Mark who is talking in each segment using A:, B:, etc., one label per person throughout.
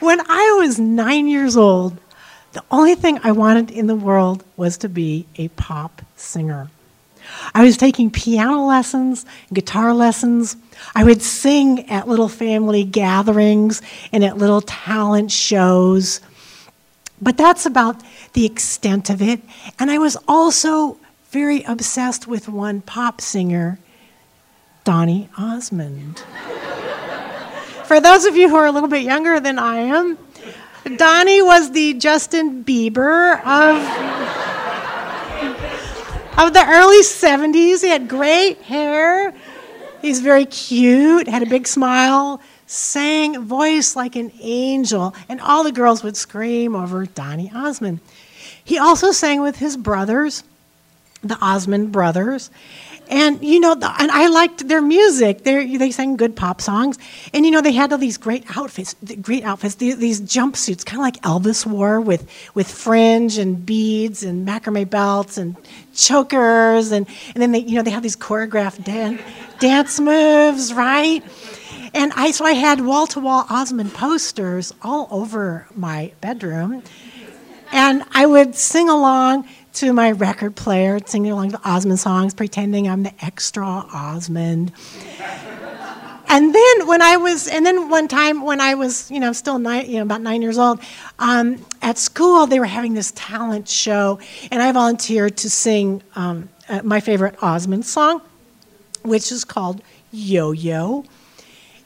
A: when I was nine years old, the only thing I wanted in the world was to be a pop singer. I was taking piano lessons, guitar lessons. I would sing at little family gatherings and at little talent shows. But that's about the extent of it. And I was also very obsessed with one pop singer, Donny Osmond. For those of you who are a little bit younger than I am, Donny was the Justin Bieber of, of the early 70s. He had great hair. He's very cute, had a big smile, sang voice like an angel, and all the girls would scream over Donny Osmond. He also sang with his brothers, the Osmond brothers, and you know, the, and I liked their music. They they sang good pop songs, and you know, they had all these great outfits, great outfits. These, these jumpsuits, kind of like Elvis wore, with with fringe and beads and macrame belts and chokers, and and then they you know they have these choreographed dan- dance moves, right? And I so I had wall to wall Osmond posters all over my bedroom, and I would sing along to my record player, singing along the Osmond songs, pretending I'm the extra Osmond. and then when I was, and then one time when I was, you know, still nine, you know, about nine years old, um, at school they were having this talent show, and I volunteered to sing um, uh, my favorite Osmond song, which is called Yo Yo.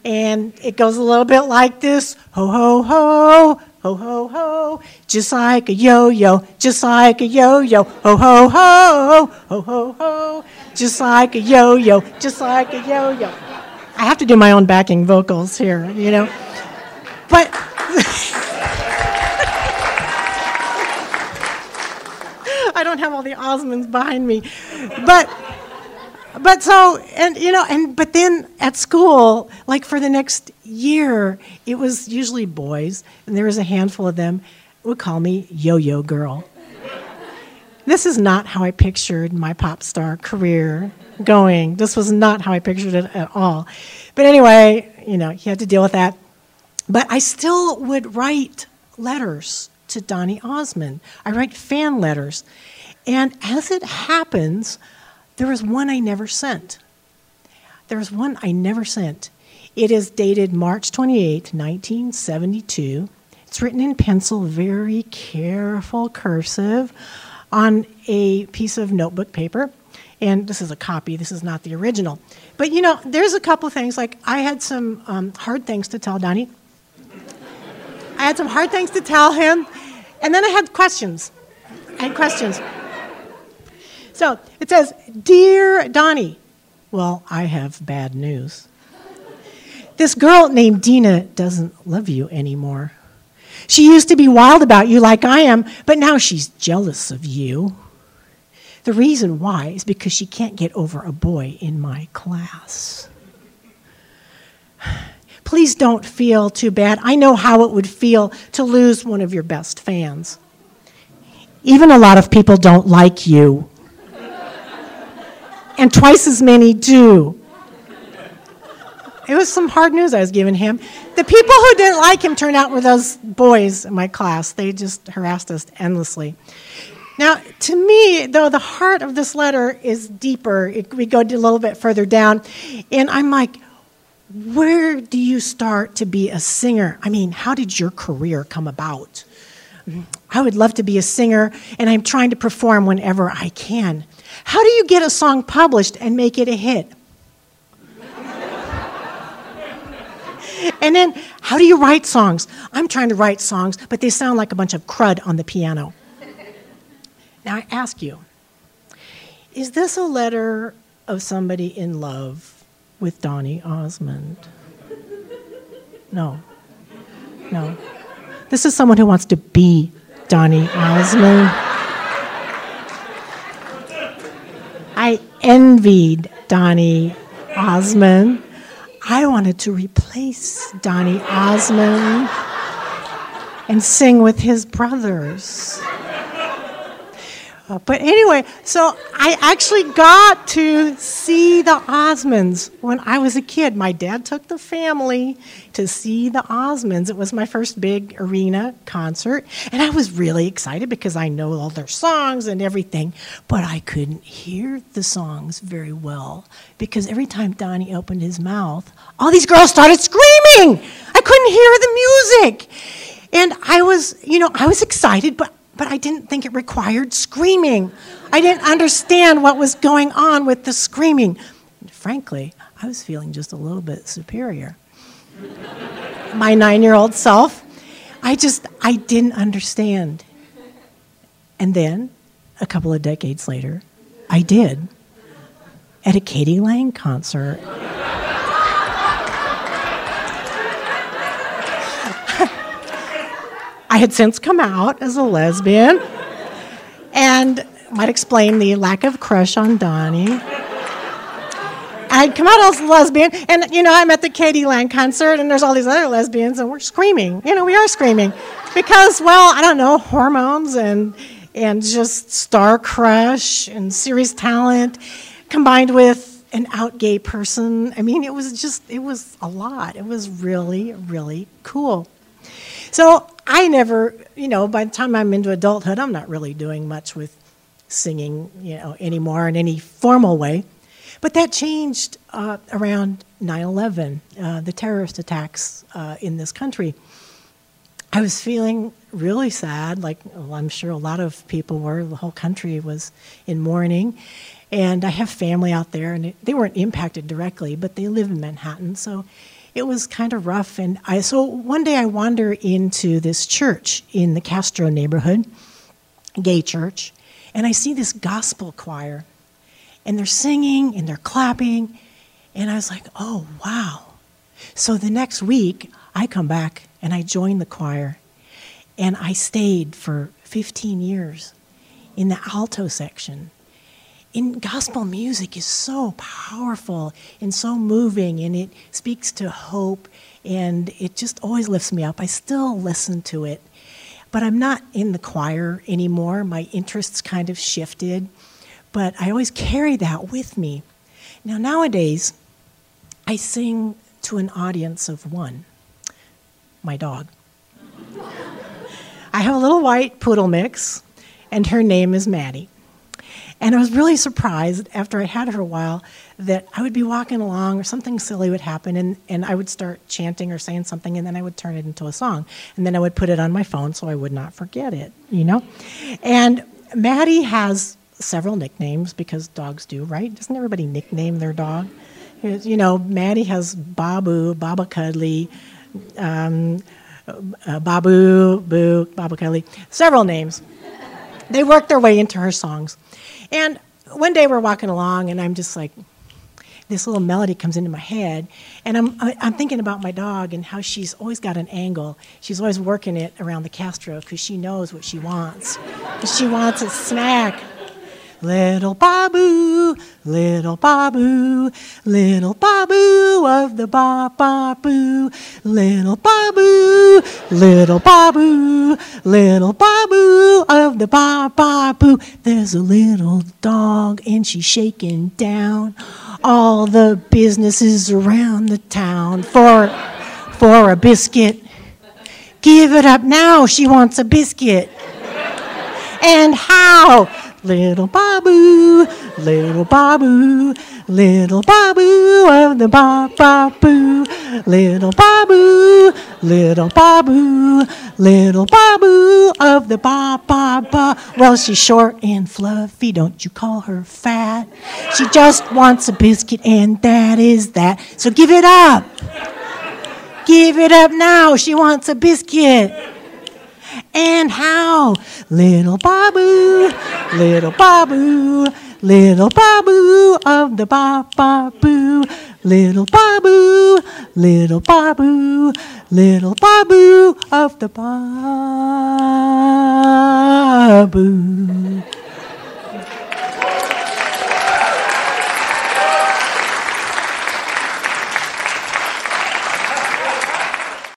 A: And it goes a little bit like this Ho, ho, ho, ho, ho, ho, just like a yo yo, just like a yo yo, ho, ho, ho, ho, ho, ho, just like a yo yo, just like a yo yo. I have to do my own backing vocals here, you know. But. I don't have all the Osmonds behind me. But but so and you know and but then at school like for the next year it was usually boys and there was a handful of them would call me yo-yo girl. This is not how i pictured my pop star career going. This was not how i pictured it at all. But anyway you know you had to deal with that. But i still would write letters to donny osmond. I write fan letters. And as it happens there was one I never sent. There was one I never sent. It is dated March 28, 1972. It's written in pencil, very careful cursive, on a piece of notebook paper. And this is a copy, this is not the original. But you know, there's a couple things, like I had some um, hard things to tell Donny. I had some hard things to tell him, and then I had questions. I had questions. So it says, Dear Donny, well, I have bad news. This girl named Dina doesn't love you anymore. She used to be wild about you like I am, but now she's jealous of you. The reason why is because she can't get over a boy in my class. Please don't feel too bad. I know how it would feel to lose one of your best fans. Even a lot of people don't like you and twice as many do. It was some hard news I was giving him. The people who didn't like him turned out were those boys in my class. They just harassed us endlessly. Now, to me, though, the heart of this letter is deeper. It, we go a little bit further down, and I'm like, where do you start to be a singer? I mean, how did your career come about? I would love to be a singer, and I'm trying to perform whenever I can. How do you get a song published and make it a hit? and then, how do you write songs? I'm trying to write songs, but they sound like a bunch of crud on the piano. Now, I ask you, is this a letter of somebody in love with Donny Osmond? No. No. This is someone who wants to be Donny Osmond. I envied Donny Osmond. I wanted to replace Donny Osmond and sing with his brothers. Uh, but anyway, so I actually got to see the Osmonds when I was a kid. My dad took the family to see the Osmonds. It was my first big arena concert, and I was really excited because I know all their songs and everything, but I couldn't hear the songs very well because every time Donny opened his mouth, all these girls started screaming. I couldn't hear the music. And I was, you know, I was excited, but but I didn't think it required screaming. I didn't understand what was going on with the screaming. Frankly, I was feeling just a little bit superior. My nine year old self, I just, I didn't understand. And then, a couple of decades later, I did at a k.d. lang concert. I had since come out as a lesbian and might explain the lack of crush on Donny. I'd come out as a lesbian, and you know, I'm at the k.d. lang concert, and there's all these other lesbians, and we're screaming. You know, we are screaming because, well, I don't know, hormones and and just star crush and series talent combined with an out gay person. I mean, it was just, it was a lot. It was really, really cool. So I never, you know, by the time I'm into adulthood, I'm not really doing much with singing, you know, anymore in any formal way. But that changed uh, around 9 11, uh, the terrorist attacks uh, in this country. I was feeling really sad, like well, I'm sure a lot of people were. The whole country was in mourning. And I have family out there, and they weren't impacted directly, but they live in Manhattan. So it was kind of rough. And I, so one day I wander into this church in the Castro neighborhood, gay church, and I see this gospel choir. And they're singing and they're clapping. And I was like, oh, wow. So the next week, I come back and I join the choir. And I stayed for 15 years in the alto section in gospel music is so powerful and so moving and it speaks to hope and it just always lifts me up. I still listen to it. But I'm not in the choir anymore. My interests kind of shifted, but I always carry that with me. Now nowadays I sing to an audience of one. My dog. I have a little white poodle mix and her name is Maddie. And I was really surprised after I had her a while that I would be walking along or something silly would happen and, and I would start chanting or saying something and then I would turn it into a song. And then I would put it on my phone so I would not forget it, you know? And Maddie has several nicknames because dogs do, right? Doesn't everybody nickname their dog? You know, Maddie has Babu, Baba Cuddly, um, uh, Babu, Boo, Baba Cuddly, several names. They work their way into her songs. And one day we're walking along, and I'm just like, this little melody comes into my head, and I'm I'm thinking about my dog and how she's always got an angle. She's always working it around the Castro because she knows what she wants. she wants a snack. Little Babu, little Babu, little Babu of the ba ba boo. Little Babu, little Babu, little Babu of the ba ba boo. There's a little dog and she's shaking down all the businesses around the town for, for a biscuit. Give it up now, she wants a biscuit. And how? Little Babu, little Babu, little Babu of the ba ba boo. Little Babu, little Babu, little Babu of the ba ba ba. Well, she's short and fluffy, don't you call her fat. She just wants a biscuit, and that is that. So give it up. Give it up now. She wants a biscuit and how. Little Babu, little Babu, little Babu of the ba. Little Babu, little Babu, little Babu of the ba boo.